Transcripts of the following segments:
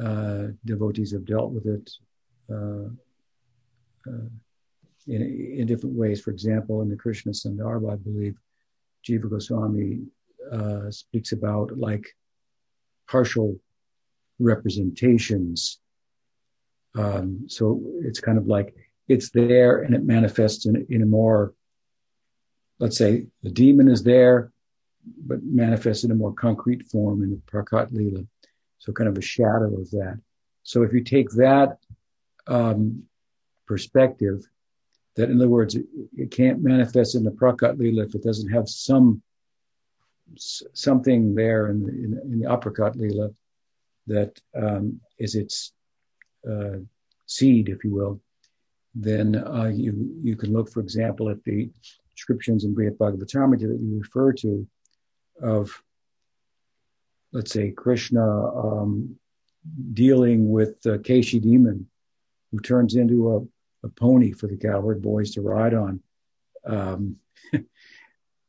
uh, devotees have dealt with it uh, uh, in, in different ways. For example, in the Krishna Sandarbha, I believe Jiva Goswami uh, speaks about like partial representations. Um, so it's kind of like it's there and it manifests in, in a more, let's say the demon is there, but manifests in a more concrete form in the Prakat Lila. So kind of a shadow of that. So if you take that um, perspective, that in other words, it, it can't manifest in the Prakat Lila if it doesn't have some something there in the, in, in the Aprakat Lila that um, is its uh, seed, if you will, then uh, you you can look, for example, at the descriptions in Brihad Bhagavatamrita that you refer to of, let's say, Krishna um, dealing with the Keshi demon, who turns into a, a, pony for the cowherd boys to ride on, um, uh,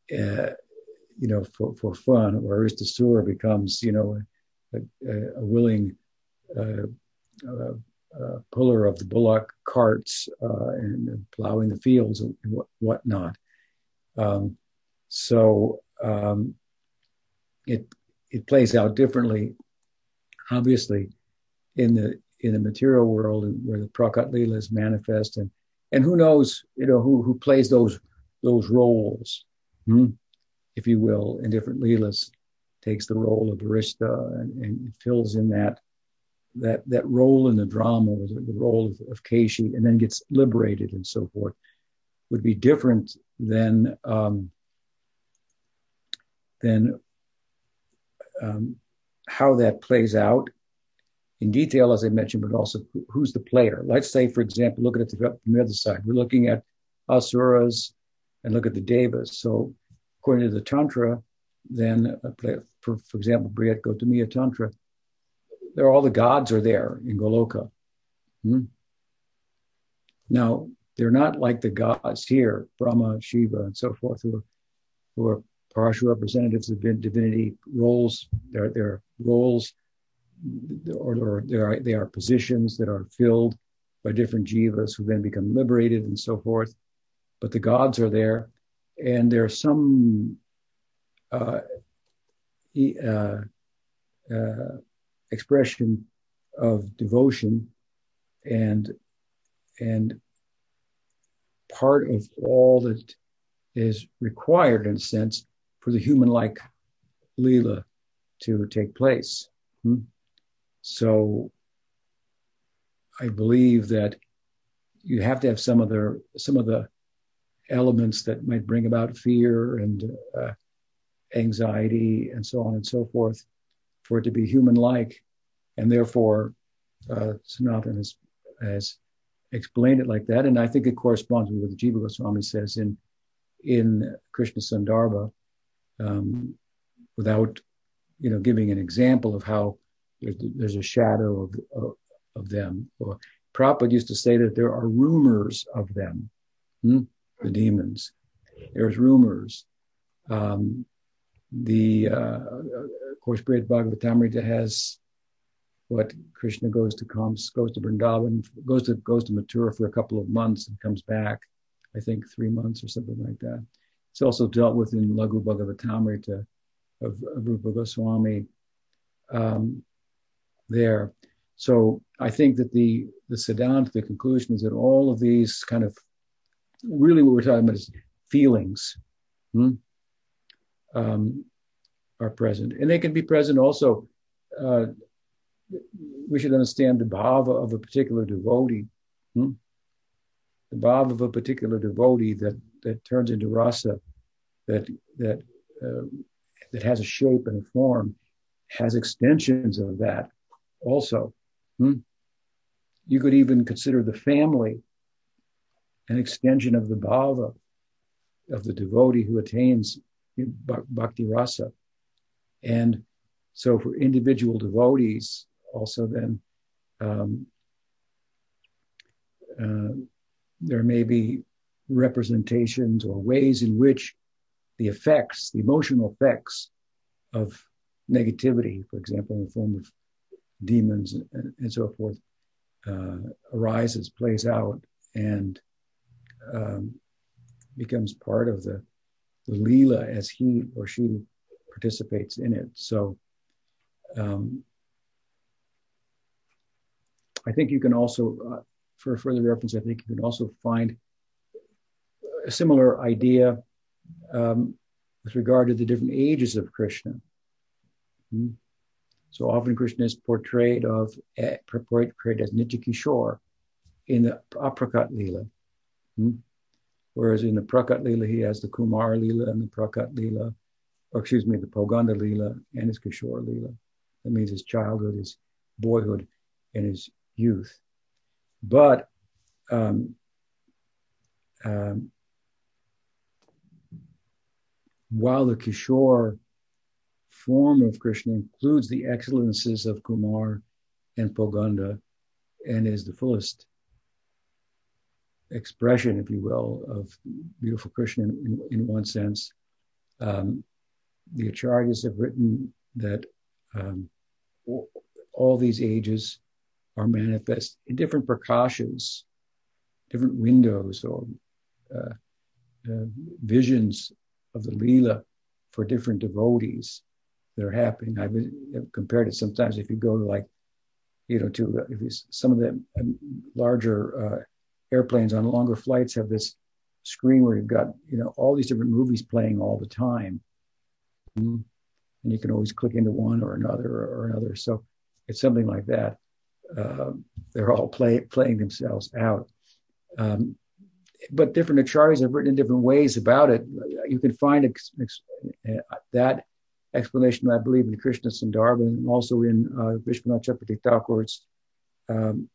you know, for, for fun, or Arishtasura becomes, you know, a, a, a willing uh, uh, uh, puller of the bullock carts uh, and plowing the fields and what, whatnot. Um, so um, it it plays out differently, obviously, in the in the material world where the prakat lila is manifest, and and who knows, you know, who who plays those those roles, hmm, if you will, in different leelas, takes the role of barista and, and fills in that that that role in the drama, the, the role of, of Keshi, and then gets liberated and so forth, would be different than um, than how that plays out in detail, as I mentioned, but also who's the player. Let's say, for example, look at it from the other side. We're looking at asuras and look at the devas. So, according to the tantra, then uh, for, for example, Brihad Gautamiya Tantra, there all the gods are there in Goloka. Hmm? Now they're not like the gods here, Brahma, Shiva, and so forth, who are who are partial representatives of divinity roles. Their roles, or, they are are positions that are filled by different jivas who then become liberated and so forth. But the gods are there, and there's some uh, uh, uh, expression of devotion and and part of all that is required in a sense for the human like lila to take place. Hmm? so i believe that you have to have some of the some of the elements that might bring about fear and uh, anxiety and so on and so forth for it to be human-like, and therefore uh, has, has explained it like that, and I think it corresponds with what Jiva Goswami says in in Krishna Sandarbha, um, without you know giving an example of how there's, a shadow of, of, of them. Or Prabhupada used to say that there are rumors of them, hmm? the demons. There's rumors. Um, the uh, of course Brihad Bhagavatamrita has what Krishna goes to comes goes to Vrindavan goes to goes to Mathura for a couple of months and comes back I think three months or something like that. It's also dealt with in Laghu Bhagavatamrita of, of Rupa Goswami um, there. So I think that the the Siddhanta, the conclusion is that all of these kind of really what we're talking about is feelings. Hmm? um, are present. And they can be present also. Uh, we should understand the bhava of a particular devotee. Hmm? The bhava of a particular devotee that, that turns into rasa, that, that, uh, that has a shape and a form, has extensions of that also. Hmm? You could even consider the family an extension of the bhava of the devotee who attains bhakti rasa. And so for individual devotees, also then um, uh, there may be representations or ways in which the effects, the emotional effects of negativity, for example, in the form of demons and, and so forth uh, arises, plays out, and um, becomes part of the, the Leela as he or she participates in it. So um, I think you can also, uh, for further reference, I think you can also find a similar idea um, with regard to the different ages of Krishna. Hmm? So often Krishna is portrayed of eh, portrayed as Nitya Kishore in the Aprakat Leela. Hmm? Whereas in the Prakat Leela, he has the Kumar Leela and the Prakat Leela, or excuse me, the Poganda Leela and his Kishore Leela. That means his childhood, his boyhood, and his youth. But um, um, while the Kishore form of Krishna includes the excellences of Kumar and Poganda and is the fullest expression, if you will, of beautiful Krishna in, in one sense. Um, the acharyas have written that um, all these ages are manifest in different prakashas, different windows or uh, uh, visions of the Leela for different devotees that are happening. I've compared it sometimes if you go to like, you know, to if some of the um, larger uh, airplanes on longer flights have this screen where you've got, you know, all these different movies playing all the time. Mm-hmm. And you can always click into one or another or, another. So it's something like that. Uh, they're all play, playing themselves out. Um, but different acharyas have written in different ways about it. You can find ex, ex, that explanation, I believe, in Krishna Sandarbha and also in uh, Vishwanath Chakravarti Thakur's um,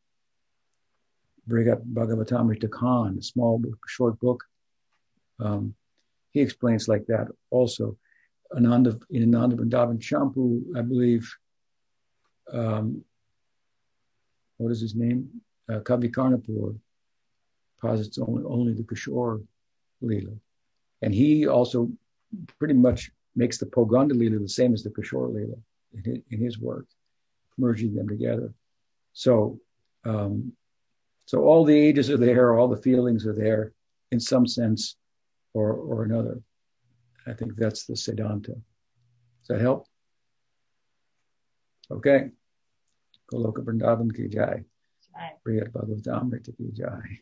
Bhagavatamrita Kana, a small book, short book. Um, he explains like that also. Ananda, in Ananda Vrindavan Champu, I believe, um, what is his name? Uh, Kavi Karnapur posits only, only the Kishore Leela. And he also pretty much makes the Poganda Leela the same as the Kishore Leela in his, in his work, merging them together. So, um, so all the ages are there, all the feelings are there in some sense or, or another. I think that's the Siddhanta. Does that help? Okay. Goloka Vrindavan ki jai. Brihad Bhagavatamrita ki jai.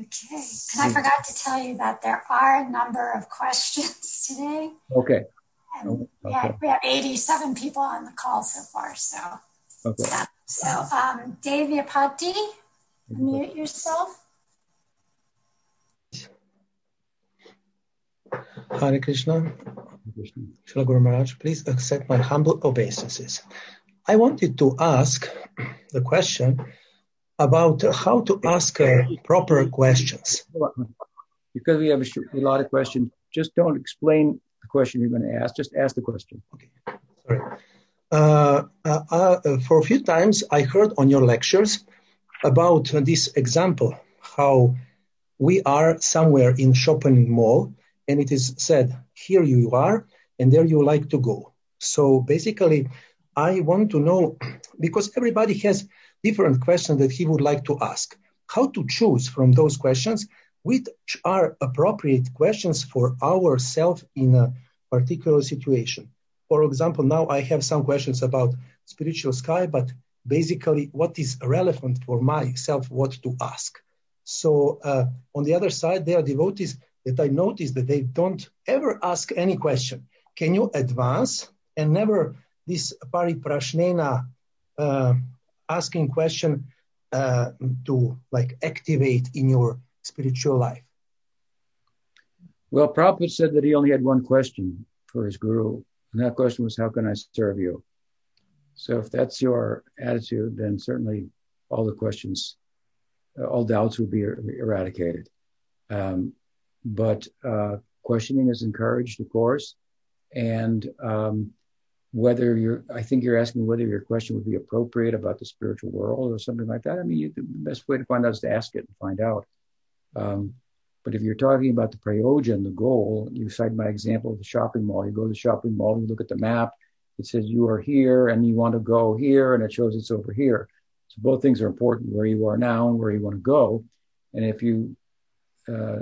Okay. And I forgot to tell you that there are a number of questions today. Okay. And okay. We, have, we have 87 people on the call so far. So, okay. Yeah. So, um, Devyapati, mute yourself. Hare Krishna. Srila Guru Maharaj, please accept my humble obeisances. I wanted to ask the question about how to ask uh, proper questions. Because we have a, a, lot of questions, just don't explain the question you're going to ask. Just ask the question. Okay. Sorry. Uh, uh, uh, for a few times, I heard on your lectures about this example how we are somewhere in shopping mall and it is said, here you are, and there you like to go. So basically, I want to know because everybody has different questions that he would like to ask. How to choose from those questions which are appropriate questions for ourselves in a particular situation. For example, now I have some questions about spiritual sky, but basically what is relevant for myself, what to ask. So uh, on the other side, there are devotees that I noticed that they don't ever ask any question. Can you advance and never this pariprashnena uh, asking question uh, to like activate in your spiritual life? Well, Prabhupada said that he only had one question for his guru, and that question was, How can I serve you? So if that's your attitude, then certainly all the questions, uh, all doubts will be er- eradicated. Um, but uh, questioning is encouraged, of course. And um, whether you're, I think you're asking whether your question would be appropriate about the spiritual world or something like that. I mean, the best way to find out is to ask it and find out. Um, but if you're talking about the prayojan, the goal, you cite my example of the shopping mall. You go to the shopping mall, you look at the map, it says you are here and you want to go here and it shows it's over here. So both things are important, where you are now and where you want to go. And if you uh,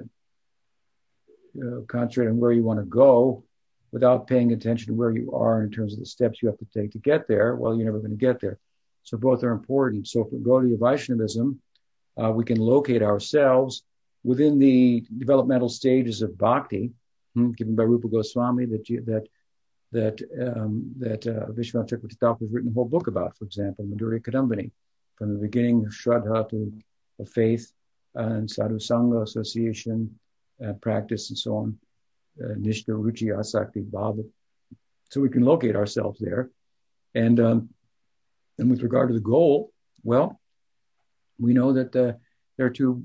uh, concentrate on where you want to go without paying attention to where you are in terms of the steps you have to take to get there, well, you're never going to get there. So both are important. So if we go to Vaishnavism, uh, we can locate ourselves within the developmental stages of bhakti, hmm, given by Rupa Goswami, that you, that that um, that uh, Vishwanath Chakravarti has written a whole book about, for example, Madhurya Kadambini, from the beginning of Shraddha to faith and sadhu sangha association, uh, practice, and so on, uh, Nishtha, Ruchi, Asakti, Bhava. So we can locate ourselves there. And, um, and with regard to the goal, well, we know that uh, there are two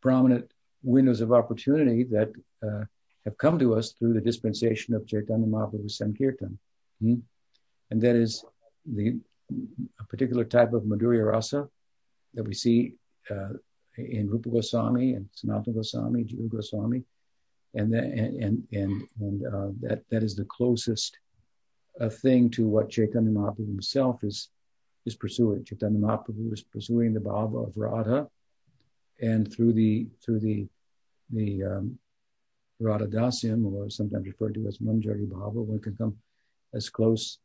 prominent windows of opportunity that uh, have come to us through the dispensation of Chaitanya Mahaprabhu Sankirtan. Hmm? And that is the a particular type of Madhurya Rasa that we see uh, in Rupa Goswami and Sanatana Goswami, Jiva Goswami, and the, and and and, uh, that that is the closest uh, thing to what Chaitanya Mahaprabhu himself is is pursuing. Chaitanya Mahaprabhu is pursuing the bhava of Radha, and through the through the the um, Radha Dasyam, or sometimes referred to as Manjari Bhava, one can come as close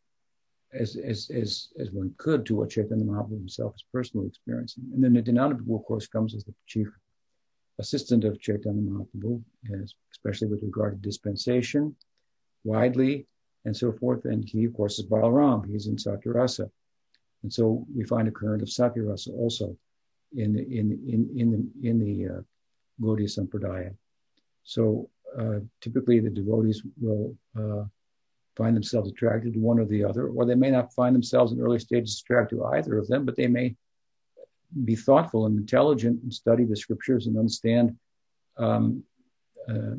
as, as, as, as one could to what Chaitanya Mahaprabhu himself is personally experiencing. And then Nityananda of course, comes as the chief assistant of Chaitanya Mahaprabhu, especially with regard to dispensation, widely, and so forth. And he, of course, is Balaram. He's in Sakyarasa. And so we find a current of Sakyarasa also in the, in, in, in the, in the uh, Gaudiya Sampradaya. So uh, typically the devotees will uh, find themselves attracted to one or the other, or they may not find themselves in early stages attracted to either of them, but they may be thoughtful and intelligent and study the scriptures and understand um, uh,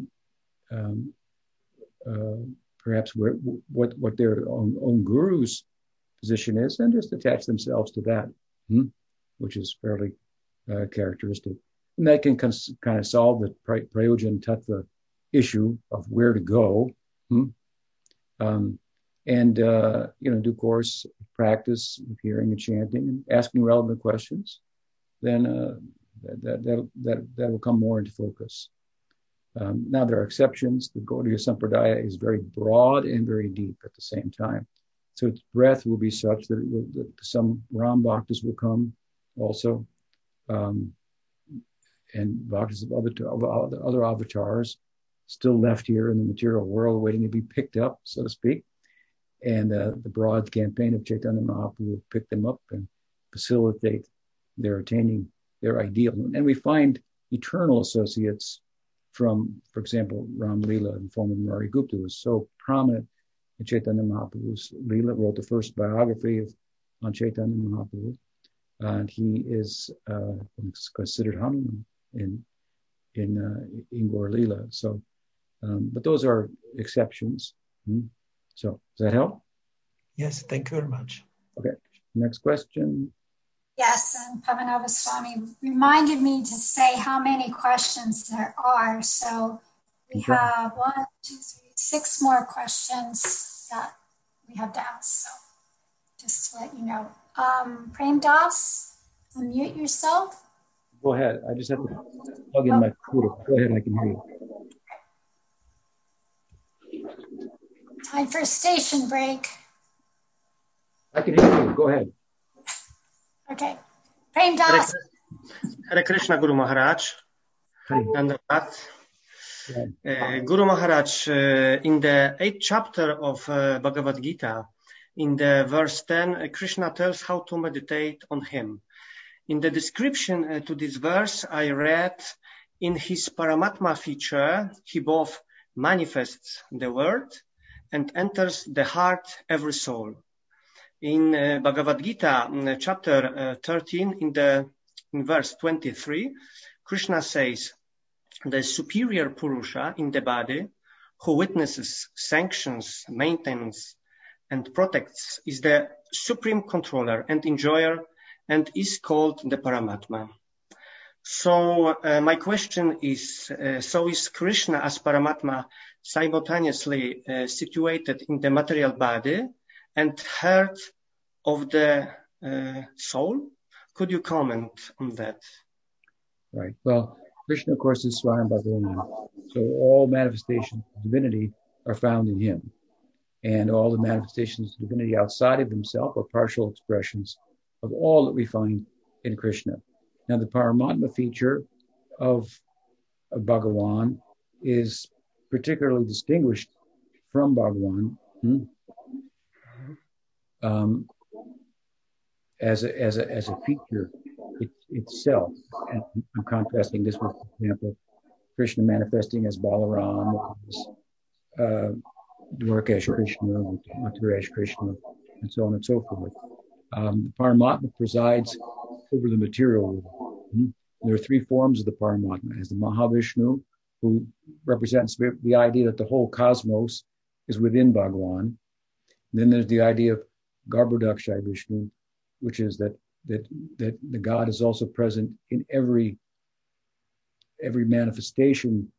um, uh, perhaps where, what what their own, own, guru's position is, and just attach themselves to that, hmm? which is fairly uh, characteristic. And that can kind of solve the prayojan tattva issue of where to go. Hmm? Um, and, uh, you know, due course, practice of hearing and chanting and asking relevant questions, then uh, that, that, that, that will come more into focus. Um, now, there are exceptions. The Gaudiya Sampradaya is very broad and very deep at the same time. So its breadth will be such that, will, that some Ram bhaktas will come also, um, and bhaktas of other, of other avatars still left here in the material world waiting to be picked up, so to speak. And uh, the broad campaign of Chaitanya Mahaprabhu will pick them up and facilitate their attaining their ideal. And we find eternal associates from, for example, Ram Leela in the form of Gupta, who was so prominent in Chaitanya Mahaprabhu's Leela, wrote the first biography of, on Chaitanya Mahaprabhu. and he is uh, considered Hanuman in in uh, in Gaur Leela. So um, but those are exceptions. Hmm? So does that help? Yes, thank you very much. Okay, next question. Yes, and Pavanava Swami reminded me to say how many questions there are. So we okay. have one, two, three, six more questions that we have to ask. So just to let you know. Um, Prem Das, unmute yourself. Go ahead. I just have to plug in oh. my computer. Go ahead, I can hear you. Time for a station break. I can hear you. Go ahead. Okay. Prem Das. Hare Krishna Guru Maharaj. Dandavat. Uh, Guru Maharaj, uh, in the eighth chapter of uh, Bhagavad Gita, in the verse 10, Krishna tells how to meditate on him. In the description uh, to this verse, I read, in his Paramatma feature, he both manifests the word and enters the heart, every soul. In uh, Bhagavad Gita, in, chapter uh, 13, in the in verse 23, Krishna says, the superior Purusha in the body, who witnesses, sanctions, maintains, and protects, is the supreme controller and enjoyer, and is called the Paramatma. So uh, my question is, uh, so is Krishna as Paramatma simultaneously uh, situated in the material body and heart of the uh, soul. Could you comment on that? Right. Well, Krishna, of course, is Swayam Bhagavan. So all manifestations of divinity are found in him. And all the manifestations of divinity outside of himself are partial expressions of all that we find in Krishna. Now, the Paramatma feature of, of Bhagavan is particularly distinguished from Bhagavan hmm, um, as, a, as, a, as a feature it, itself. And I'm contrasting this with, for example, Krishna manifesting as Balaram, as, uh, Dwarkesh Krishna, Mathuresh Krishna, and so on and so forth. Um, Paramatma presides over the material world. Hmm? There are three forms of the Paramatma. As the Mahavishnu, who represents the idea that the whole cosmos is within Bhagwan. Then there's the idea of Garbhodakshay Vishnu, which is that that that the God is also present in every every manifestation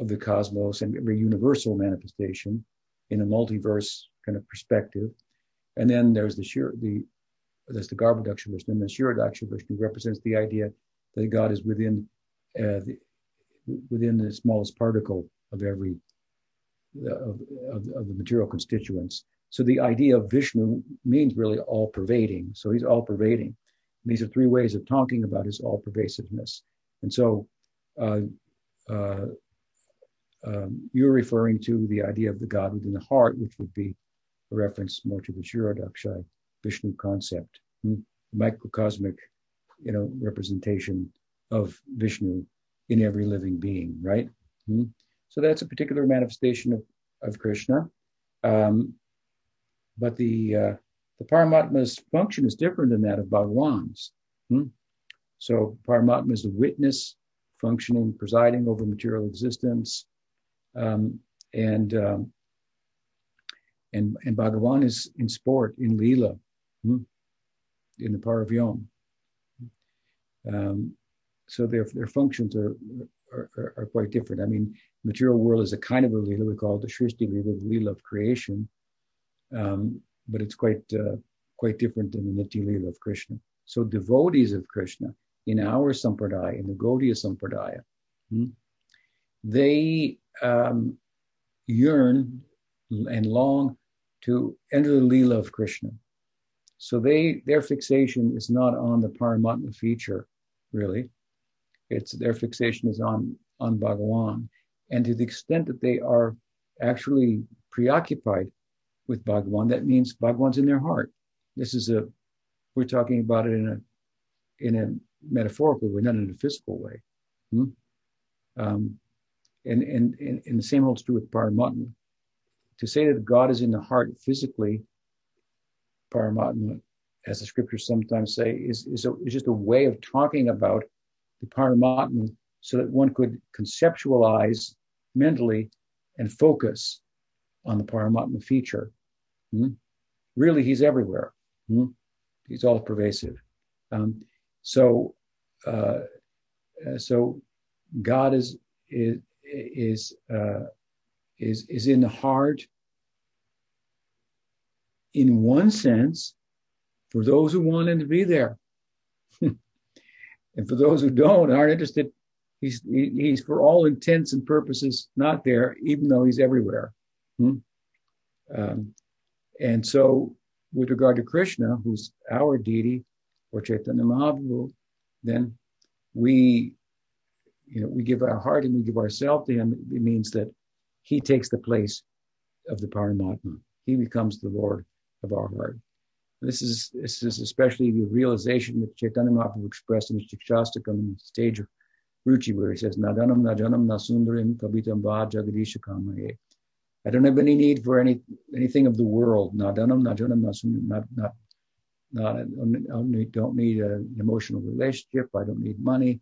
of the cosmos and every universal manifestation in a multiverse kind of perspective. And then there's the Shir, the there's the Garbhodaksha Vishnu, and the Kshirodaksha Vishnu represents the idea that God is within uh, the, within the smallest particle of every of, of, of, the material constituents. So the idea of Vishnu means really all pervading. So he's all pervading. These are three ways of talking about his all pervasiveness. And so uh, uh, um, you're referring to the idea of the God within the heart, which would be a reference more to the Kshirodaksha Vishnu concept, hmm? microcosmic, you know, representation of Vishnu in every living being, right? Hmm? So that's a particular manifestation of, of Krishna. Um, but the uh, the Paramatma's function is different than that of Bhagawan's. Hmm? So Paramatma is the witness, functioning, presiding over material existence, um, and um, and and Bhagavan is in sport, in Leela, hmm? in the Paravyoma. Um, so their their functions are, are, are quite different. I mean, material world is a kind of a Leela. We call it the Shrishti Leela, the Leela of creation, um, but it's quite uh, quite different than the Nitya Leela of Krishna. So devotees of Krishna in our sampradaya, in the Gaudiya sampradaya, hmm, they um, yearn and long to enter the Leela of Krishna. So they their fixation is not on the Paramatma feature, really. It's their fixation is on on Bhagawan. And to the extent that they are actually preoccupied with Bhagawan, that means Bhagawan's in their heart. This is a we're talking about it in a in a metaphorical way, not in a physical way. Hmm? Um, and, and, and, and the same holds true with Paramatma. To say that God is in the heart physically, Paramatma, as the scriptures sometimes say, is, is, a, is just a way of talking about the Paramatma so that one could conceptualize mentally and focus on the Paramatma feature. Hmm? Really, he's everywhere. Hmm? He's all pervasive. Um, so, uh, so God is, is is uh, is is in the heart in one sense for those who want him to be there and for those who don't aren't interested he's he's for all intents and purposes not there even though he's everywhere hmm? um, and so with regard to krishna who's our deity or chaitanya mahaprabhu then we you know, we give our heart and we give ourselves to him, it means that he takes the place of the Paramatma. He becomes the Lord of our heart. This is this is especially the realization that Chaitanya Mahaprabhu expressed in Shikshastakam on the stage of Ruchi, where he says, Nadanam Najanam Nasundarim Kabitam Va Jagadisha Kamaye. I don't have any need for any anything of the world. Nadanam Najanam Nasundarim, not not not I don't need, an emotional relationship. I don't need money.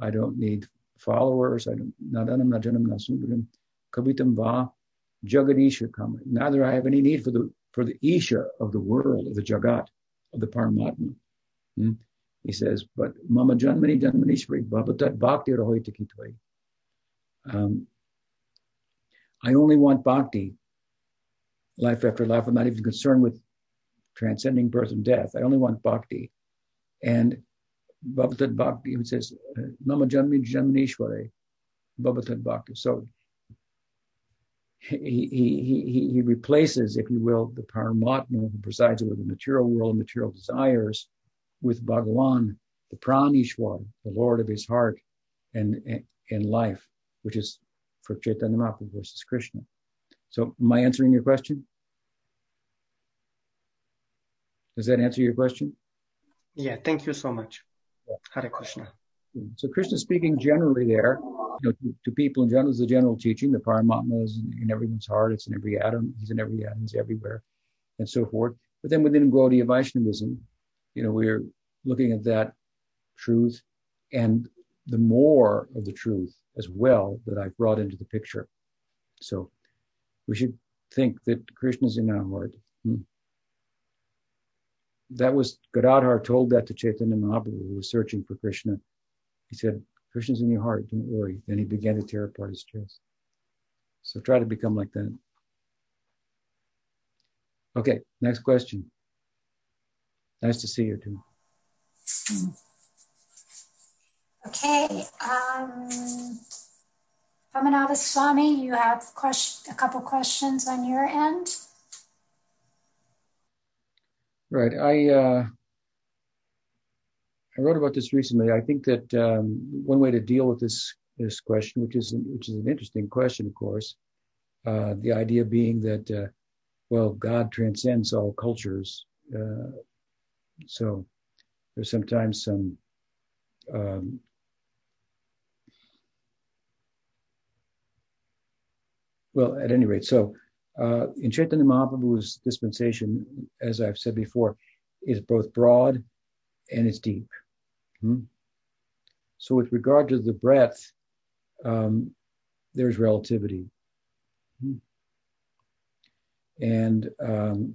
I don't need followers. I don't, nadanam najanam nasundaram kavitam va jagadisha kama. Neither I have any need for the for the isha of the world, of the jagat, of the paramatma. Hmm? He says, but mama janmani janmanishvari babatat bhakti rahoitakitwai. Um, I only want bhakti life after life. I'm not even concerned with transcending birth and death. I only want bhakti. And Bhavatat Bhakti, he says, Mama Janmi Janmanishware, Bhavatat Bhakti. So he, he, he, he replaces, if you will, the Paramatma who presides over the material world and material desires with Bhagawan, the Pranishwar, the Lord of his heart and, and life, which is for Chaitanya Mahaprabhu versus Krishna. So am I answering your question? Does that answer your question? Yeah, thank you so much. Hare Krishna. So Krishna speaking generally there, you know, to, to people in general is the general teaching. The Paramatma is in, everyone's heart. It's in every atom. He's in every atom. He's everywhere, and so forth. But then within Gaudiya Vaishnavism, you know, we're looking at that truth and the more of the truth as well that I've brought into the picture. So we should think that Krishna's in our heart. Hmm. That was Gadadhar told that to Chaitanya Mahaprabhu who was searching for Krishna. He said, Krishna's in your heart, don't worry. Then he began to tear apart his chest. So try to become like that. Okay, next question. Nice to see you too. Okay. Um, Pamanava Swami, you have question, a couple questions on your end. Right. I uh, I wrote about this recently. I think that um, one way to deal with this this question, which is which is an interesting question, of course, uh, the idea being that uh, well, God transcends all cultures. Uh, so there's sometimes some um, well, at any rate, so uh, in Chaitanya Mahaprabhu's dispensation, as I've said before, is both broad and it's deep. Hmm? So, with regard to the breadth, um, there's relativity. Hmm? And um,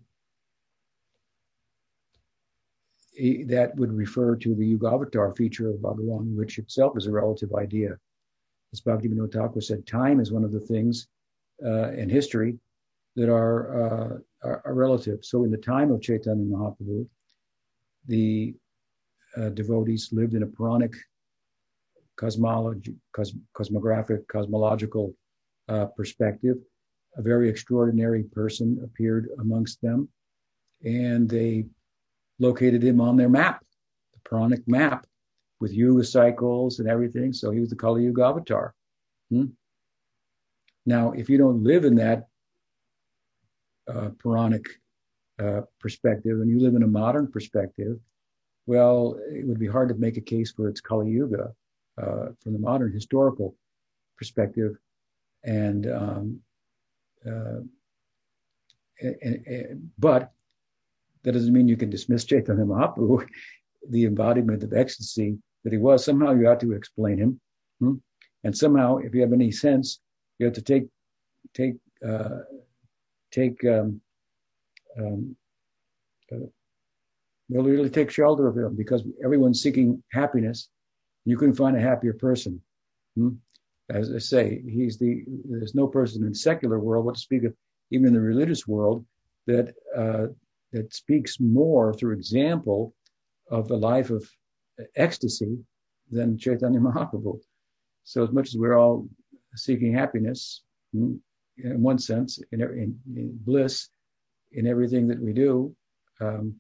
that would refer to the Yugavatar feature of Bhagavan, which itself is a relative idea. As Bhaktivinoda Thakur said, time is one of the things uh, in history that are, uh, are, are, relative. So in the time of Chaitanya Mahaprabhu, the uh, devotees lived in a Puranic cosmology, cos, cosmographic, cosmological uh, perspective. A very extraordinary person appeared amongst them, and they located him on their map, the Puranic map, with yuga cycles and everything. So he was the Kali Yuga avatar. Hmm? Now, if you don't live in that uh, Puranic uh, perspective and you live in a modern perspective, well, it would be hard to make a case for its Kali Yuga uh, from the modern historical perspective. And, um, uh, and, and, but that doesn't mean you can dismiss Chaitanya Mahaprabhu, the embodiment of ecstasy that he was. Somehow you have to explain him. Hmm? And somehow, if you have any sense, you have to take take uh, take um, um, uh, really take shelter of him because everyone's seeking happiness. You couldn't find a happier person. Hmm? As I say, he's the there's no person in the secular world, what to speak of even in the religious world, that uh, that speaks more through example of the life of ecstasy than Chaitanya Mahaprabhu. So as much as we're all seeking happiness, hmm, in one sense, in, in, in bliss, in everything that we do, um,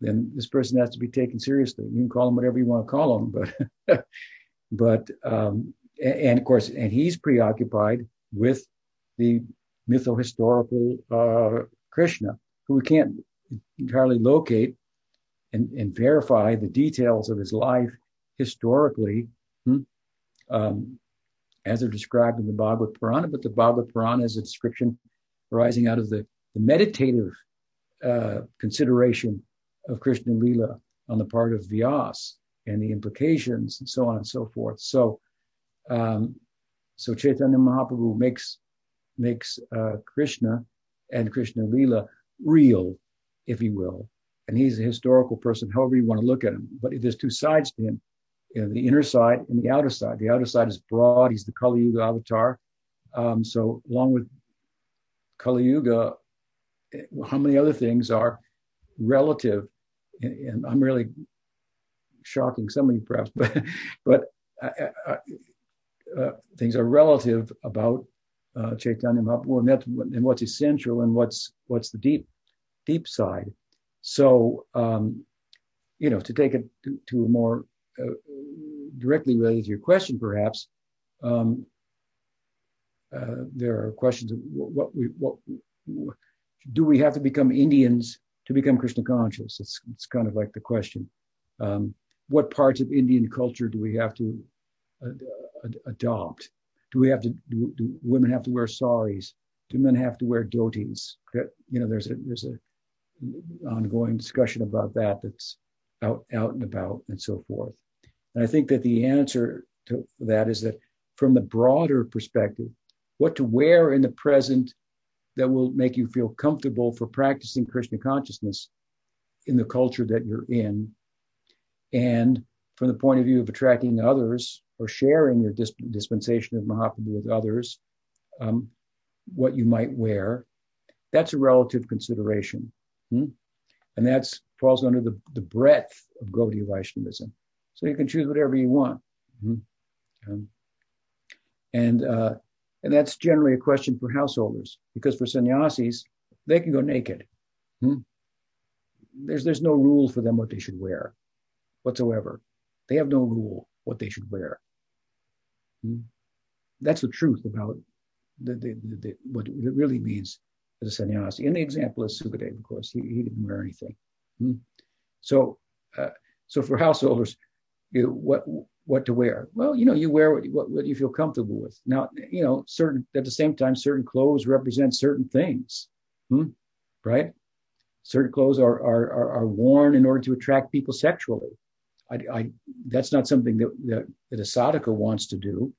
then this person has to be taken seriously. You can call him whatever you want to call him, but but um, and, of course, and he's preoccupied with the mytho-historical uh, Krishna, who we can't entirely locate and, and verify the details of his life historically. Hmm? Um, as they're described in the Bhagavata Purana, but the Bhagavata Purana is a description arising out of the, the meditative uh, consideration of Krishna Lila on the part of Vyas and the implications and so on and so forth. So, um, so Chaitanya Mahaprabhu makes makes uh, Krishna and Krishna Lila real, if you will, and he's a historical person, however you want to look at him. But there's two sides to him you know, the inner side and the outer side. The outer side is broad. He's the Kali Yuga avatar. Um, so along with Kali Yuga, how many other things are relative, and, I'm really shocking some of you perhaps, but but uh, uh, uh, things are relative about uh, Chaitanya Mahaprabhu, and that's and what's essential and what's what's the deep deep side. So um, you know, to take it to, to a more uh, directly related to your question, perhaps um, uh, there are questions of what we what do we have to become Indians to become Krishna conscious? It's it's kind of like the question. Um, what parts of Indian culture do we have to uh, adopt? Do we have to do, do, women have to wear saris? Do men have to wear dhotis? You know, there's a there's a ongoing discussion about that that's out out and about and so forth. And I think that the answer to that is that from the broader perspective, what to wear in the present that will make you feel comfortable for practicing Krishna consciousness in the culture that you're in. And from the point of view of attracting others or sharing your dispensation of Mahaprabhu with others, um, what you might wear, that's a relative consideration. Hmm? And that falls under the, the breadth of Gaudiya Vaishnavism. So you can choose whatever you want. Hmm? Um, and uh, and that's generally a question for householders because for sannyasis, they can go naked. Hmm? There's, there's no rule for them what they should wear whatsoever. They have no rule what they should wear. Hmm? That's the truth about the, the, the, what it really means as a sannyasi. And the example is Sukadeva, of course. He, he didn't wear anything. Hmm? So, uh, so for householders, you know, what what to wear. Well, you know, you wear what, what, what you feel comfortable with. Now, you know, certain at the same time, certain clothes represent certain things, hmm? right? Certain clothes are, are, are are worn in order to attract people sexually. I, I that's not something that, that, that a wants to do,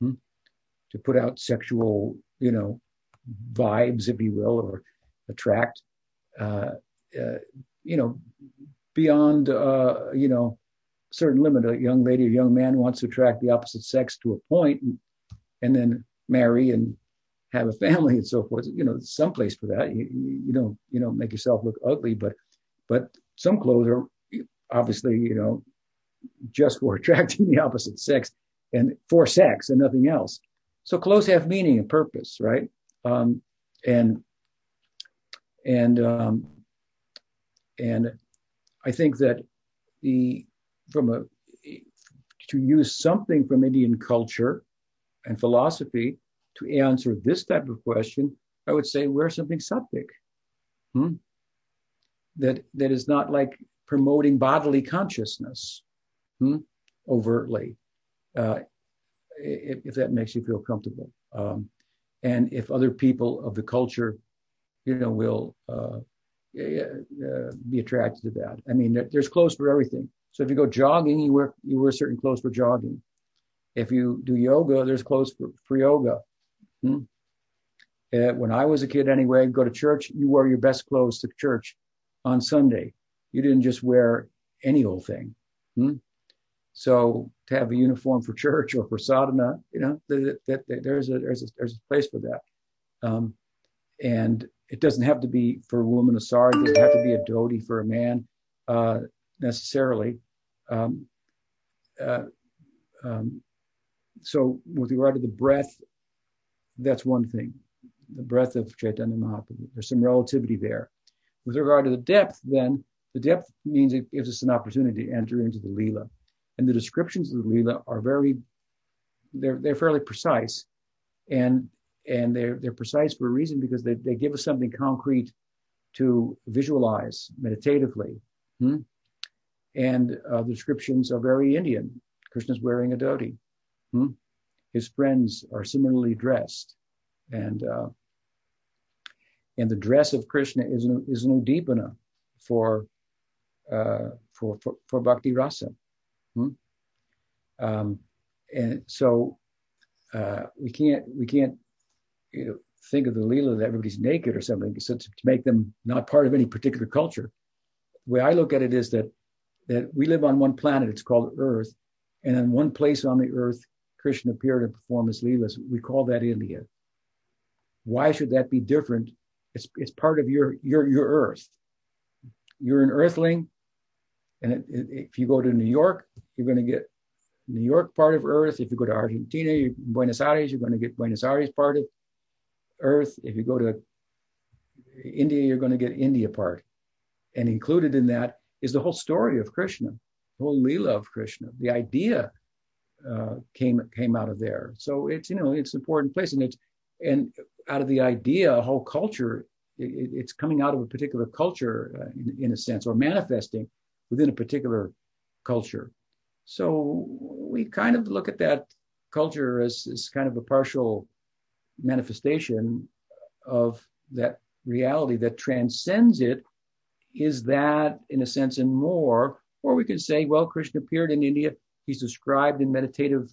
hmm? to put out sexual, you know, vibes, if you will, or attract, uh, uh, you know, beyond, uh, you know, certain limit. A young lady or young man wants to attract the opposite sex to a point and, and then marry and have a family and so forth. You know, some place for that. You, you don't you don't make yourself look ugly, but but some clothes are obviously you know just for attracting the opposite sex and for sex and nothing else. So clothes have meaning and purpose, right? Um, and and um, and I think that the from a to use something from Indian culture and philosophy to answer this type of question, I would say wear something sattvic. Hmm? That that is not like promoting bodily consciousness hmm? overtly, uh, if, if, that makes you feel comfortable. Um, and if other people of the culture, you know, will uh, uh, be attracted to that. I mean, there's clothes for everything. So if you go jogging, you wear you wear certain clothes for jogging. If you do yoga, there's clothes for, for yoga. Hmm? Uh, when I was a kid, anyway, go to church, you wore your best clothes to church on Sunday. You didn't just wear any old thing. Hmm? So to have a uniform for church or for sadhana, you know, there's a there's a there's a place for that. Um, and it doesn't have to be for a woman a sari. It doesn't have to be a dhoti for a man. Uh, necessarily. Um, uh, um, so with regard to the breadth, that's one thing, the breadth of Chaitanya Mahaprabhu. There's some relativity there. With regard to the depth, then, the depth means it gives us an opportunity to enter into the Leela. And the descriptions of the Leela are very, they're, they're fairly precise. And, and they're, they're precise for a reason because they, they give us something concrete to visualize meditatively. Hmm? And uh, the descriptions are very Indian. Krishna's wearing a dhoti. Hmm? His friends are similarly dressed, and uh, and the dress of Krishna is an, is an uddipana for, uh, for for for bhakti rasa. Hmm? Um, and so uh, we can't we can't you know think of the lila that everybody's naked or something so to, to make them not part of any particular culture. The way I look at it is that that we live on one planet, it's called Earth, and in one place on the Earth, Krishna appeared to perform his leelas. We call that India. Why should that be different It's it's part of your your your earth. You're an earthling, and it, it, if you go to New York, you're going to get New York part of Earth. If you go to Argentina, Buenos Aires, you're going to get Buenos Aires part of Earth. If you go to India, you're going to get India part. And included in that is the whole story of Krishna, the whole Leela of Krishna. The idea uh, came came out of there. So it's you know it's an important place, and it's and out of the idea, a whole culture, it, it's coming out of a particular culture uh, in, in a sense, or manifesting within a particular culture. So we kind of look at that culture as, as kind of a partial manifestation of that reality that transcends it. Is that, in a sense, and more? Or we can say, well, Krishna appeared in India. He's described in meditative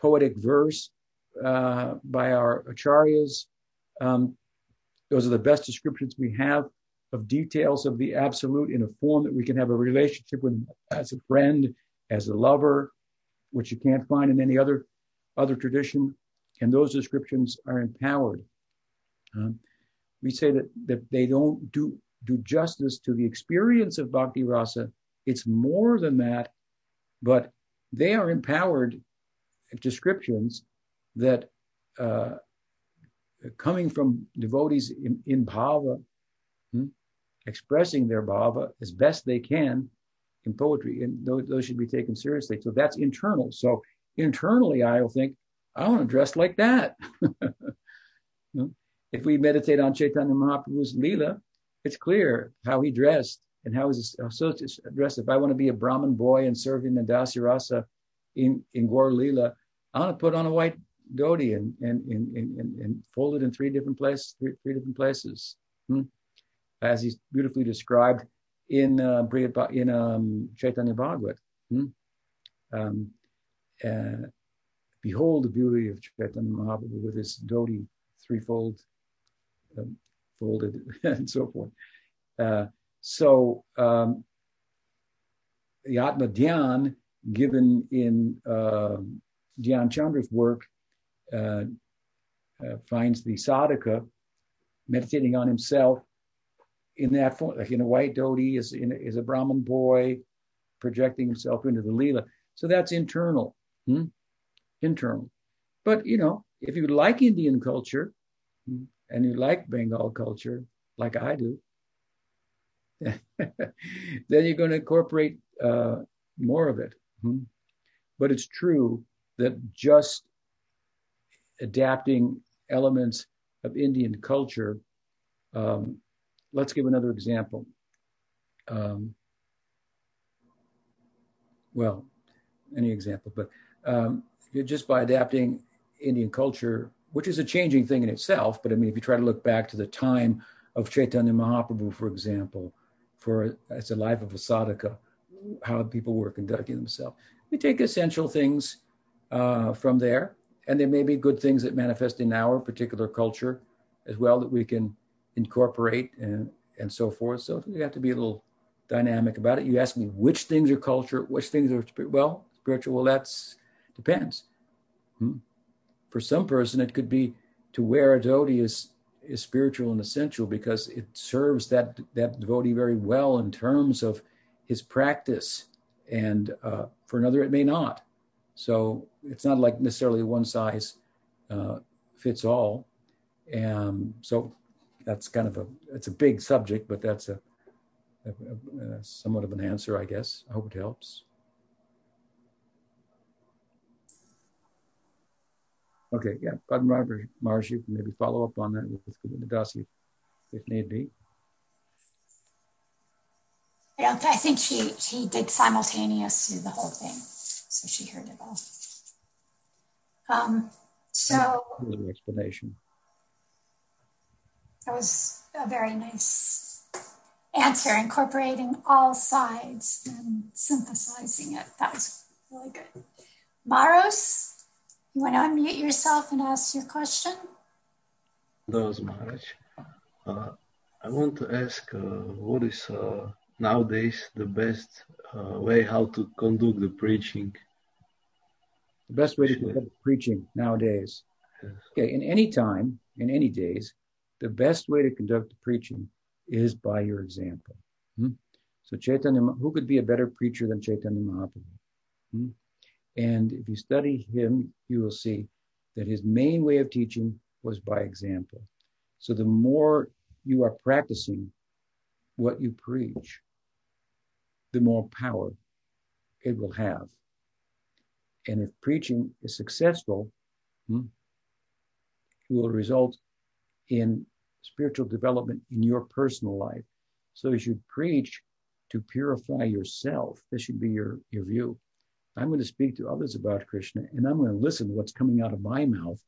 poetic verse uh, by our acharyas. Um, those are the best descriptions we have of details of the absolute in a form that we can have a relationship with as a friend, as a lover, which you can't find in any other other tradition. And those descriptions are empowered. Um, we say that that they don't do do justice to the experience of bhakti rasa. It's more than that, but they are empowered descriptions that uh, coming from devotees in, in bhava, hmm, expressing their bhava as best they can in poetry, and those, those should be taken seriously. So that's internal. So internally, I'll think, I want to dress like that. if we meditate on Chaitanya Mahaprabhu's Leela, it's clear how he dressed and how his associates dressed. If I want to be a Brahmin boy and serve in the Dasirasa in, in Gaur I want to put on a white dhoti and, and, and, and, and fold it in three different places, three, three different places. Hmm? As he's beautifully described in uh, in um, Chaitanya Bhagavat. Hmm? Um, uh, behold the beauty of Chaitanya Mahaprabhu with his dhoti threefold um, folded and so forth. Uh, so um, the Atma Dhyan given in uh, Dhyan Chandra's work uh, uh, finds the sadhaka meditating on himself in that form, like in a white dhoti, is, in, is a Brahmin boy projecting himself into the Leela. So that's internal, hmm? internal. But, you know, if you like Indian culture hmm, and you like Bengal culture, like I do, then you're going to incorporate uh, more of it. Hmm? But it's true that just adapting elements of Indian culture um, let's give another example. Um, well, any example, but um, just by adapting Indian culture, which is a changing thing in itself, but I mean, if you try to look back to the time of Chaitanya Mahaprabhu, for example, for as a life of a sadhaka, how people were conducting themselves, we take essential things uh, from there, and there may be good things that manifest in our particular culture as well that we can incorporate and, and so forth. So you have to be a little dynamic about it. You ask me which things are culture, which things are well spiritual. Well, that's depends. Hmm. For some person, it could be to wear a devotee is is spiritual and essential because it serves that that devotee very well in terms of his practice, and uh, for another, it may not. So it's not like necessarily one size uh, fits all. And so that's kind of a it's a big subject, but that's a, a, a, somewhat of an answer, I guess. I hope it helps. Okay, yeah, Padma Maharshi can maybe follow up on that with Govinda if need be. Yeah, I think she she did simultaneous to the whole thing, so she heard it all. Um, so explanation. That was a very nice answer, incorporating all sides and synthesizing it. That was really good. Maros, you want to unmute yourself and ask your question? Does Maharaj. Uh, I want to ask uh, what is uh, nowadays the best uh, way how to conduct the preaching? The best way to conduct the preaching nowadays. Yes. Okay, in any time, in any days, the best way to conduct the preaching is by your example. Hmm? So Chaitanya, who could be a better preacher than Chaitanya Mahaprabhu? Hmm? And if you study him, you will see that his main way of teaching was by example. So the more you are practicing what you preach, the more power it will have. And if preaching is successful, hmm, it will result in spiritual development in your personal life. So you should preach to purify yourself. This should be your, your view. I'm going to speak to others about Krishna and I'm going to listen to what's coming out of my mouth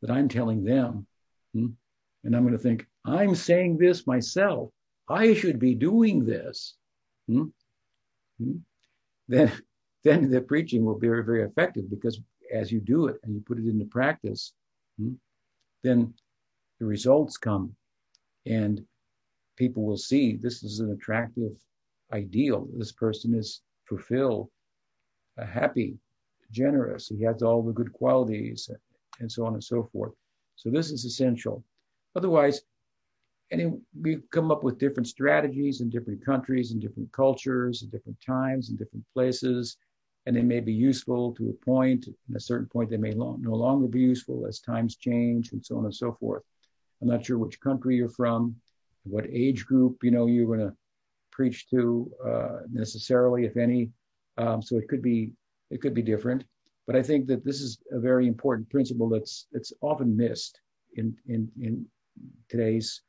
that I'm telling them. Hmm? And I'm going to think, I'm saying this myself. I should be doing this. Hmm? Hmm? Then, then the preaching will be very, very effective because as you do it and you put it into practice, hmm, then the results come and people will see this is an attractive ideal. This person is fulfilled, happy, generous. He has all the good qualities and so on and so forth. So this is essential. Otherwise, and we come up with different strategies in different countries and different cultures and different times and different places and they may be useful to a point. At a certain point they may no longer be useful as times change and so on and so forth i'm not sure which country you're from what age group you know you're going to preach to uh, necessarily if any um, so it could be it could be different but i think that this is a very important principle that's that's often missed in in in today's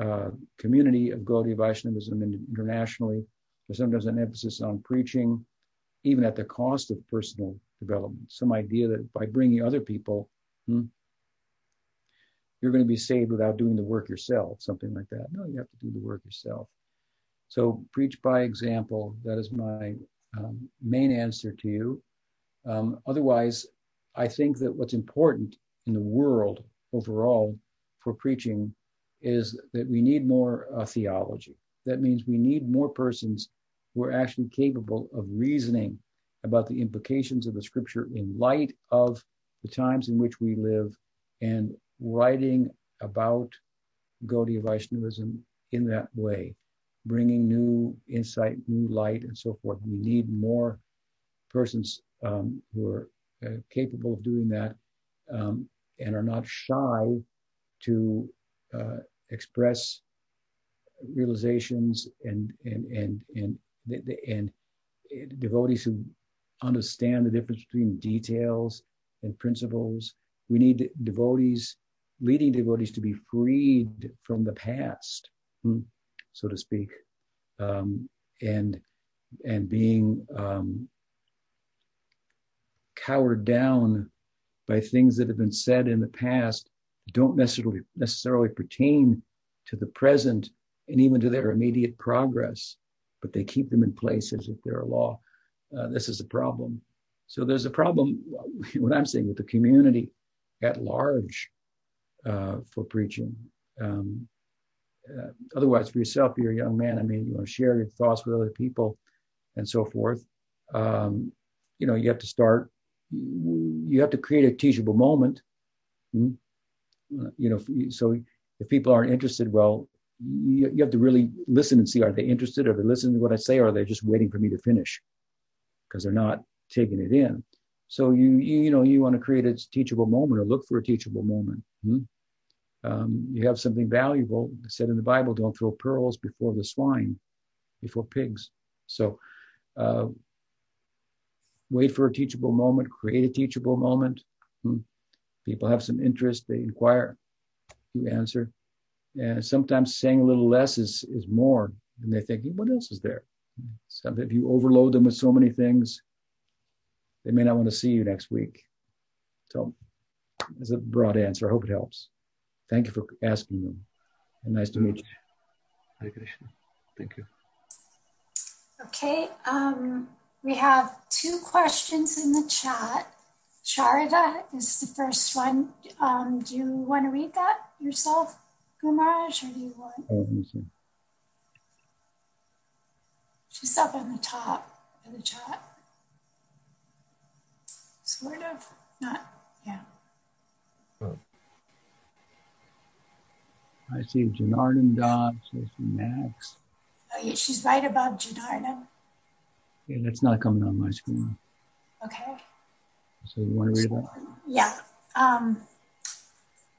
uh, community of Gaudiya Vaishnavism internationally. There's sometimes an emphasis on preaching, even at the cost of personal development. Some idea that by bringing other people, hmm, you're going to be saved without doing the work yourself, something like that. No, you have to do the work yourself. So preach by example. That is my um, main answer to you. Um, otherwise, I think that what's important in the world overall for preaching is that we need more uh, theology. That means we need more persons who are actually capable of reasoning about the implications of the scripture in light of the times in which we live and writing about Gaudiya Vaishnavism in that way, bringing new insight, new light, and so forth. We need more persons um, who are uh, capable of doing that um, and are not shy to uh, express realizations and and and and and, and devotees who understand the difference between details and principles. We need devotees, leading devotees, to be freed from the past, hmm, so to speak, um, and and being um, cowered down by things that have been said in the past don't necessarily necessarily pertain to the present and even to their immediate progress, but they keep them in place as if they're a law. Uh, this is a problem. So there's a problem, what I'm saying, with the community at large uh, for preaching. Um, uh, otherwise, for yourself, you're a young man. I mean, you want to share your thoughts with other people and so forth. Um, you know, you have to start, you have to create a teachable moment. Hmm? you know, so if people aren't interested, well, you, you have to really listen and see are they interested? Are they listening to what I say? Or are they just waiting for me to finish because they're not taking it in? So you, you, you know, you want to create a teachable moment or look for a teachable moment. Hmm? Um, you have something valuable said in the Bible, don't throw pearls before the swine, before pigs. So uh, wait for a teachable moment, create a teachable moment. Hmm? People have some interest, they inquire, you answer. And sometimes saying a little less is, is more. And they're thinking, what else is there? So if you overload them with so many things, they may not want to see you next week. So that's a broad answer. I hope it helps. Thank you for asking them. And nice to meet you. Hare Krishna. Thank you. Okay. Um, we have two questions in the chat. Sharada is the first one. Um, do you want to read that yourself, Gumaraj, or do you want? Oh, let me see. She's up on the top of the chat. Sort of. Not, yeah. I see Janardan Das. I see Max. Oh, yeah, she's right above Janardan. Yeah, that's not coming on my screen. Okay. So you want to read that? Yeah. Um,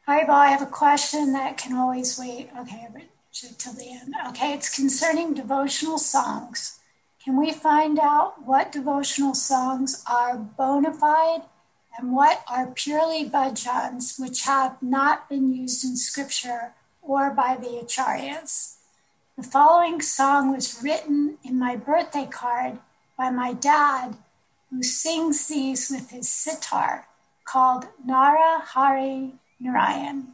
Hi, Bob. I have a question that can always wait. Okay, but till the end. Okay, it's concerning devotional songs. Can we find out what devotional songs are bona fide and what are purely bhajans, which have not been used in scripture or by the acharyas? The following song was written in my birthday card by my dad, who sings these with his sitar, called Nara Hari Narayan.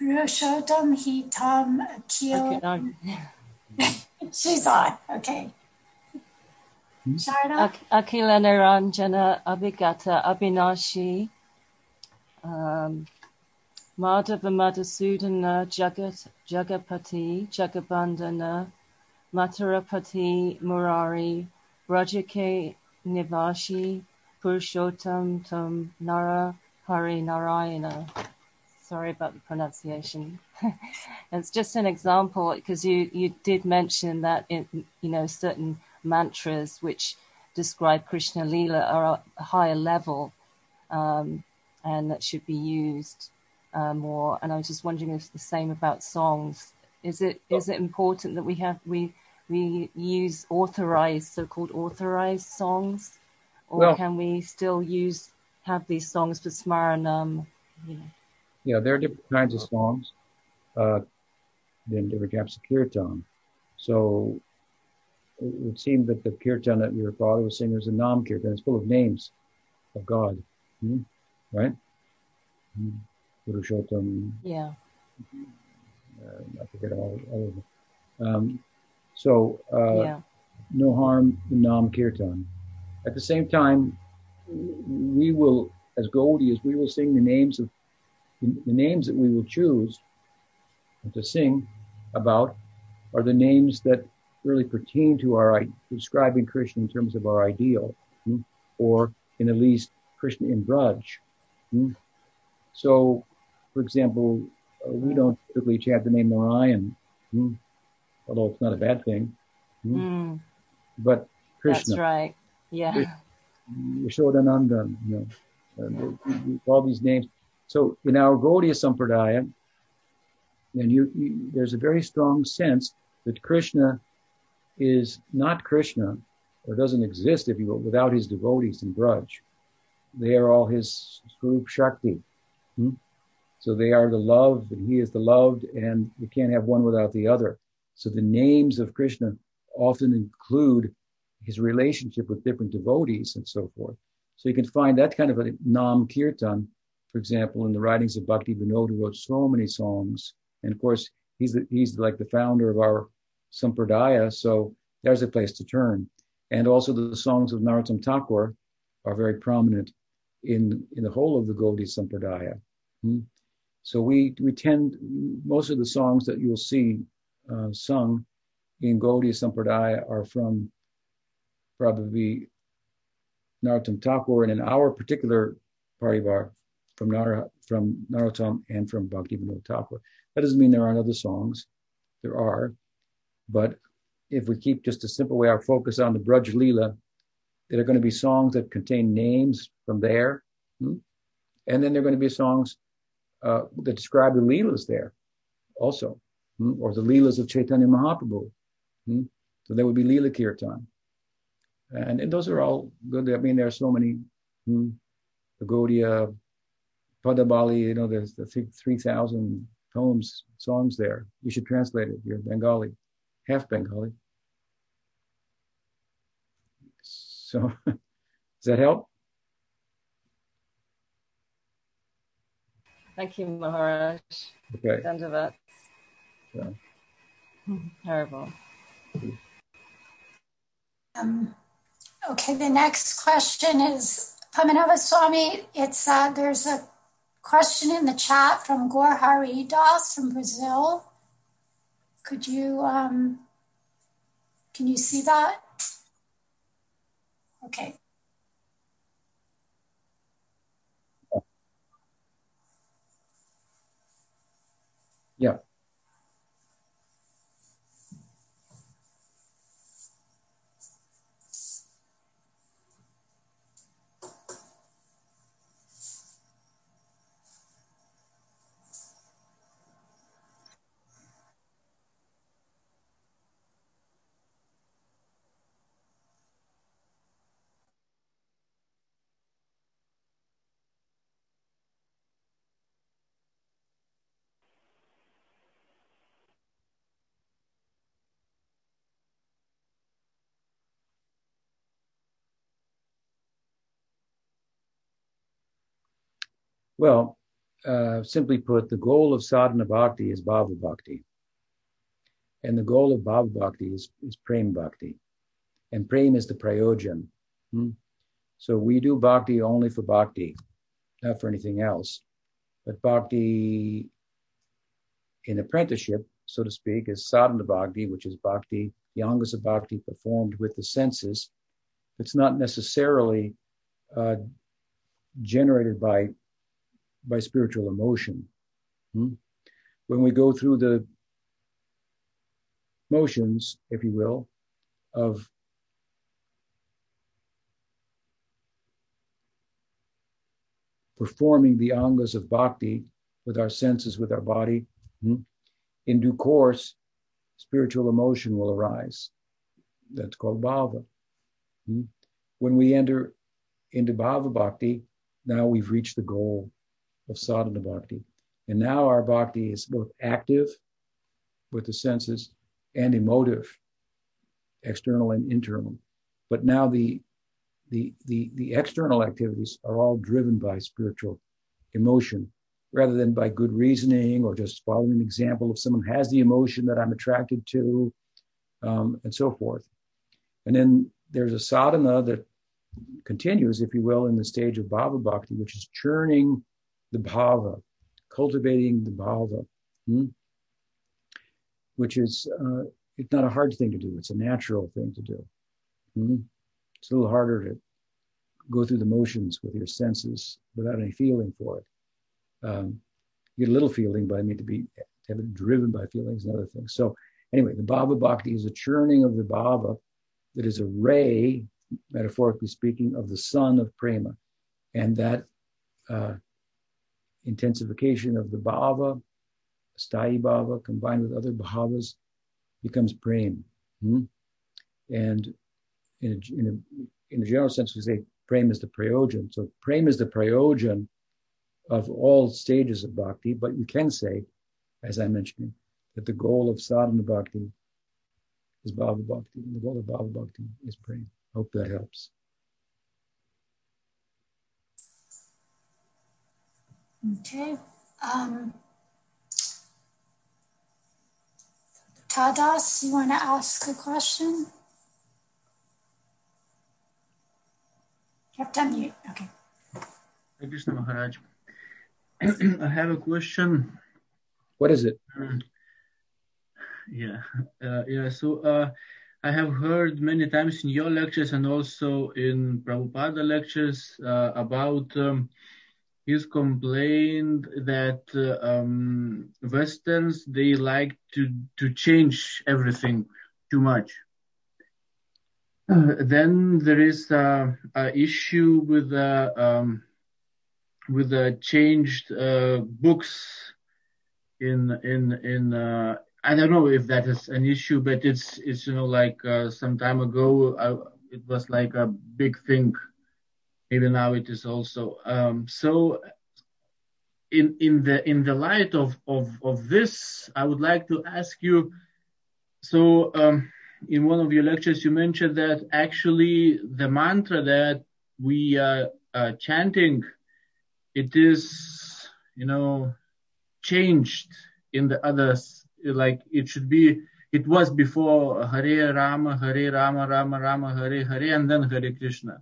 Purushottam Hitam Akil. Okay, She's on. Okay. Sharda? Ak- Akila Niranjana Abhigata Abhinashi um, Madhava Madhusudana Jagat Jagapati Jagabandhana Matarapati Murari Brajake Nivashi Purushottam Tam Nara Hari Narayana. Sorry about the pronunciation. it's just an example because you, you did mention that in you know certain mantras which describe Krishna Lila are a higher level um, and that should be used more. And I was just wondering if it's the same about songs. Is it is it important that we have we we use authorized so-called authorized songs, or Well- can we still use have these songs for smaranam? You know. Yeah, there are different kinds of songs, uh, then different types of kirtan. So it would seem that the kirtan that your father was singing was a nam kirtan. It's full of names of God, Hmm? right? Purushottam, Yeah. uh, I forget all, all of them. Um, so uh, yeah. no harm in Nam Kirtan. At the same time, we will, as Gaudias, we will sing the names of the names that we will choose to sing about are the names that really pertain to our describing Krishna in terms of our ideal, hmm, or in at least Krishna in Braj. hmm. So, for example, uh, we don't typically chant the name Narayan, hmm, although it's not a bad thing. Mm, But Krishna, that's right. Yeah. Yashodanandan, you know, uh, all these names. So in our Gaudiya Sampradaya, and you, you, there's a very strong sense that Krishna is not Krishna, or doesn't exist, if you will, without his devotees and Braj. They are all his Swarup Shakti. Hmm? So they are the love, and he is the loved, and you can't have one without the other. So the names of Krishna often include his relationship with different devotees and so forth. So you can find that kind of a Nam Kirtan, for example, in the writings of Bhakti Vinod, who wrote so many songs. And of course, he's the, he's like the founder of our Sampradaya. So there's a place to turn. And also the songs of Narottam Thakur are very prominent in, in the whole of the Gaudiya Sampradaya. Hmm. So we, we tend, most of the songs that you'll see uh, sung in Gaudiya Sampradaya are from probably Narottam Thakur, and in our particular parivar, from Nara, from Narottam and from Bhakti Vinod Thakur. That doesn't mean there aren't other songs. There are, but if we keep just a simple way our focus on the Braj Leela, there are going to be songs that contain names from there, hmm? and then there are going to be songs uh, that describe the Leelas there, also, hmm? or the Leelas of Chaitanya Mahaprabhu. Hmm? So there would be Leela Kirtan. And, and those are all good. I mean, there are so many, hmm, the Gaudiya, Padabali, you know, there's the 3,000 poems, songs there. You should translate it. You're Bengali, half Bengali. So, does that help? Thank you, Maharaj. Okay. Dandavat. Yeah. Terrible. Um, okay, the next question is Pamanava Swami. It's uh, there's a question in the chat from Gaur Hari Das from Brazil. Could you um, can you see that? Okay. Yeah. Well, uh, simply put, the goal of sadhana bhakti is bhava bhakti. And the goal of bhava bhakti is, is prem bhakti. And prem is the prayojan. Hmm? So we do bhakti only for bhakti, not for anything else. But bhakti in apprenticeship, so to speak, is sadhana bhakti, which is bhakti, the angas of bhakti performed with the senses. It's not necessarily uh, generated by by spiritual emotion. Hmm? When we go through the motions, if you will, of performing the angas of bhakti with our senses, with our body, hmm? in due course, spiritual emotion will arise. That's called bhava. Hmm? When we enter into bhava bhakti, now we've reached the goal of sadhana bhakti. And now our bhakti is both active with the senses and emotive, external and internal. But now the the the the external activities are all driven by spiritual emotion rather than by good reasoning or just following an example of someone has the emotion that I'm attracted to, um, and so forth. And then there's a sadhana that continues, if you will, in the stage of bhava bhakti, which is churning the bhava, cultivating the bhava, hmm? which is uh, it's not a hard thing to do. It's a natural thing to do. Hmm? It's a little harder to go through the motions with your senses without any feeling for it. Um, you get a little feeling, but I mean to be to have it driven by feelings and other things. So anyway, the bhava bhakti is a churning of the bhava that is a ray, metaphorically speaking, of the sun of prema, and that uh, intensification of the bhava, sthayi bhava, combined with other bhavas, becomes prem. Hmm? And in a, in a, in a general sense, we say prem is the prayojan. So prem is the prayojan of all stages of bhakti, but you can say, as I mentioned, that the goal of sadhana bhakti is bhava bhakti, and the goal of bhava bhakti is prem. Hope that helps. Okay. Um, Tadas, you want to ask a question? You have to unmute. Okay. Krishna Maharaj. I have a question. What is it? Um, yeah, uh, yeah. So uh, I have heard many times in your lectures and also in Prabhupada lectures uh, about um, his complained that uh, um, Westerns they like to to change everything too much. Uh, then there is a, a issue with the um, with the changed uh, books in in in uh, I don't know if that is an issue, but it's it's you know like uh, some time ago uh, it was like a big thing. Maybe now it is also. Um, so in in the in the light of of of this, I would like to ask you. So um, in one of your lectures, you mentioned that actually the mantra that we are chanting it is you know changed in the others like it should be it was before hare rama hare rama rama rama hare hare and then hare krishna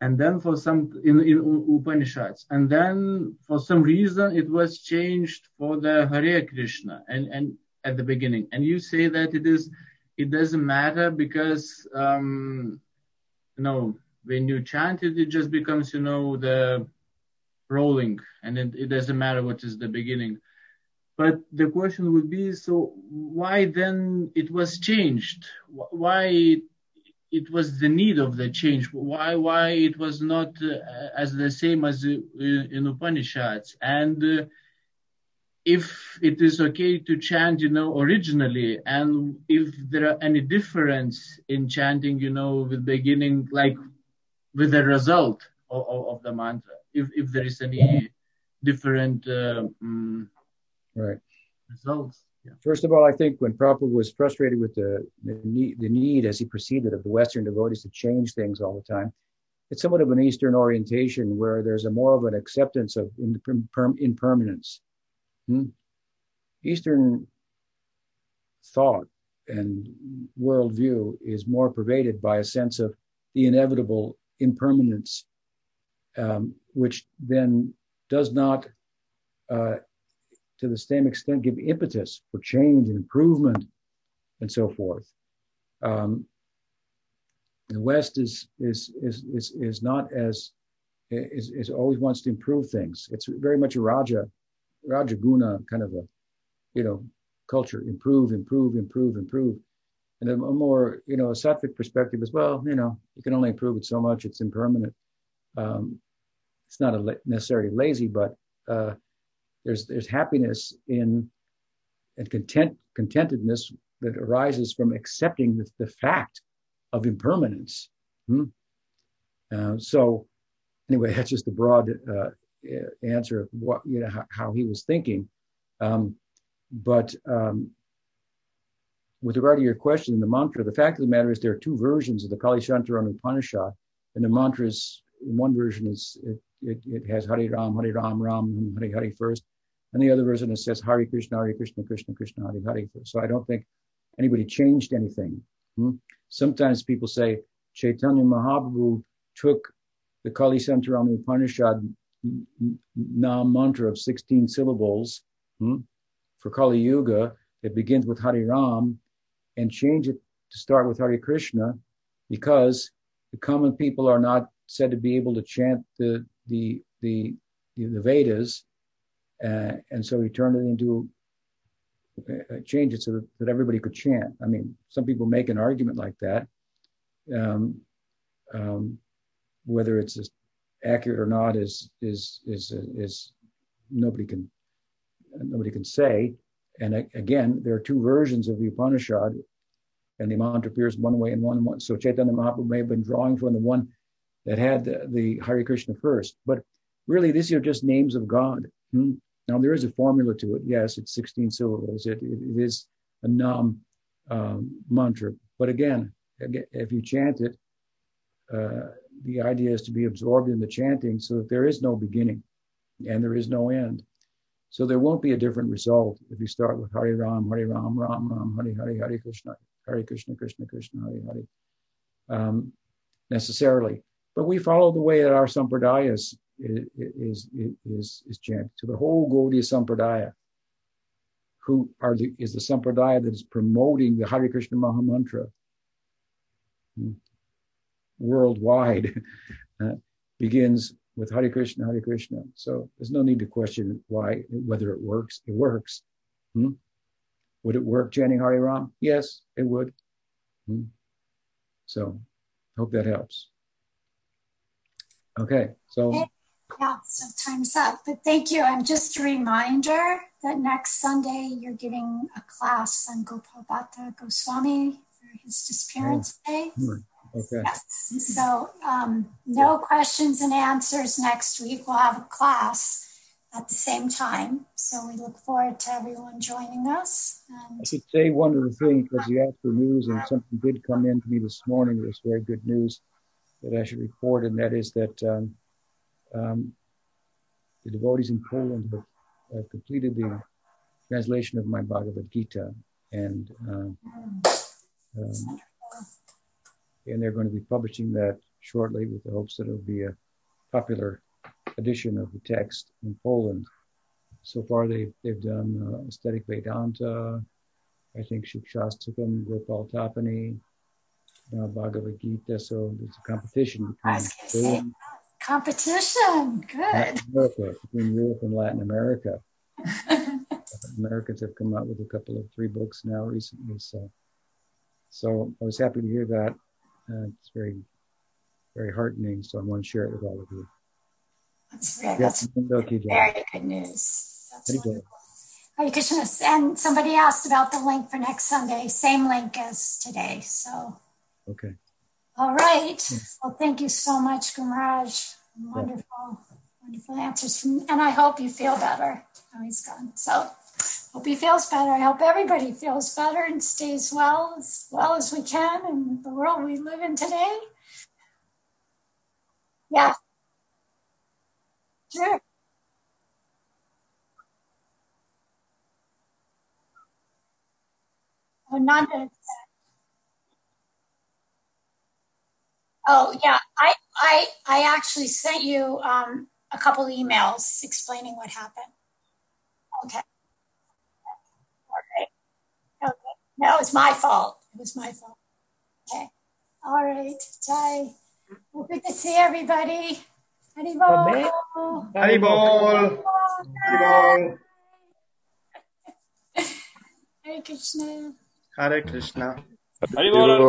and then for some in, in upanishads. And then for some reason it was changed for the hare krishna and and at the beginning. And you say that it is it doesn't matter because um you know when you chant it it just becomes you know the rolling and it, it doesn't matter what is the beginning. But the question would be so why then it was changed? Why it was the need of the change. Why why it was not uh, as the same as in upanishads? And uh, if it is okay to chant you know originally and if there are any difference in chanting you know with beginning like with the result of, of the mantra if, if there is any different um, right. results. First of all, I think when Prabhupada was frustrated with the, the need, the need as he proceeded of the Western devotees to change things all the time, it's somewhat of an Eastern orientation where there's a more of an acceptance of impermanence. Hmm? Eastern thought and worldview is more pervaded by a sense of the inevitable impermanence, um, which then does not, uh, to the same extent, give impetus for change and improvement and so forth. Um, the West is is is is is not as is, is always wants to improve things. It's very much a Raja Raja Guna kind of a you know culture. Improve, improve, improve, improve. And a more you know a sattvic perspective as well. You know you can only improve it so much. It's impermanent. Um, it's not a necessarily lazy, but uh, there's there's happiness in and content contentedness that arises from accepting the, the fact of impermanence. Hmm? Uh, so anyway, that's just a broad uh, answer of what you know how, how he was thinking. Um, but um, with regard to your question in the mantra, the fact of the matter is there are two versions of the Kali Shantaran Upanishad, and the mantra is one version is it, it, it has Hari Ram, Hari Ram, Ram, Hari Hari first, and the other version it says Hari Krishna, Hari Krishna, Krishna Krishna, Hari Hari. So I don't think anybody changed anything. Hmm? Sometimes people say Chaitanya Mahaprabhu took the Kali Santarana Upanishad Nam mantra of 16 syllables hmm, for Kali Yuga that begins with Hari Ram and change it to start with Hari Krishna because the common people are not said to be able to chant the the the, the Vedas, uh, and so he turned it into uh, change it so that, that, everybody could chant. I mean, some people make an argument like that. Um, um, whether it's accurate or not is is is is nobody can nobody can say. And again, there are two versions of the Upanishad, and the mantra appears one way and one one. So Chaitanya Mahaprabhu may have been drawing from the one that had the, the Krishna first, but really these are just names of God. Hmm? Now there is a formula to it. Yes, it's 16 syllables. It, it, it is a nam um, mantra. But again, if you chant it, uh, the idea is to be absorbed in the chanting so that there is no beginning and there is no end. So there won't be a different result if you start with Hari Ram, Hari Ram, Ram Ram, Hari Hari, Hari Krishna, Hari Krishna, Krishna Krishna, Hari Hari, um, necessarily. But we follow the way that our sampradayas is, is, is chanted. To the whole Gaudiya Sampradaya, who are the, is the Sampradaya that is promoting the Hare Krishna Maha Mantra hmm, worldwide, uh, begins with Hare Krishna, Hare Krishna. So there's no need to question why, whether it works. It works. Hmm? Would it work chanting Hare Ram? Yes, it would. Hmm? So hope that helps. Okay, so yeah, so time's up. But thank you. And just a reminder that next Sunday you're giving a class on Gopal Bhatta Goswami for his disappearance oh, day. Okay. Yes. So um, no questions and answers next week. We'll have a class at the same time. So we look forward to everyone joining us. And I should say one other thing because you asked for news and something did come in to me this morning. It was very good news that I should report, and that is that um, um, the devotees in Poland have, have, completed the translation of my Bhagavad Gita, and um, um, and they're going to be publishing that shortly with the hopes that it'll be a popular edition of the text in Poland. So far, they've they've done uh, aesthetic Vedanta, I think Shikshastakam, Gopal Tapani, uh, Bhagavad Gita. So there's a competition between Competition, good. Latin America, between Europe and Latin America. Americans have come out with a couple of three books now recently. So, so I was happy to hear that. Uh, it's very, very heartening. So I want to share it with all of you. That's, very, that's okay, very good news. That's Hare Krishna. And somebody asked about the link for next Sunday. Same link as today. So. Okay. All right. Hmm. Well, thank you so much, Gumaraj. Wonderful, wonderful answers. And I hope you feel better. Oh, he's gone. So hope he feels better. I hope everybody feels better and stays well as well as we can in the world we live in today. Yeah. Sure. Oh, Oh, yeah. I, I, I actually sent you um, a couple emails explaining what happened. Okay. All right. Okay. No, it's my fault. It was my fault. Okay. All right. Jai. Well, good to see everybody. Haribol. Haribol. Haribol. Hare Krishna. Hare Krishna. Haribol.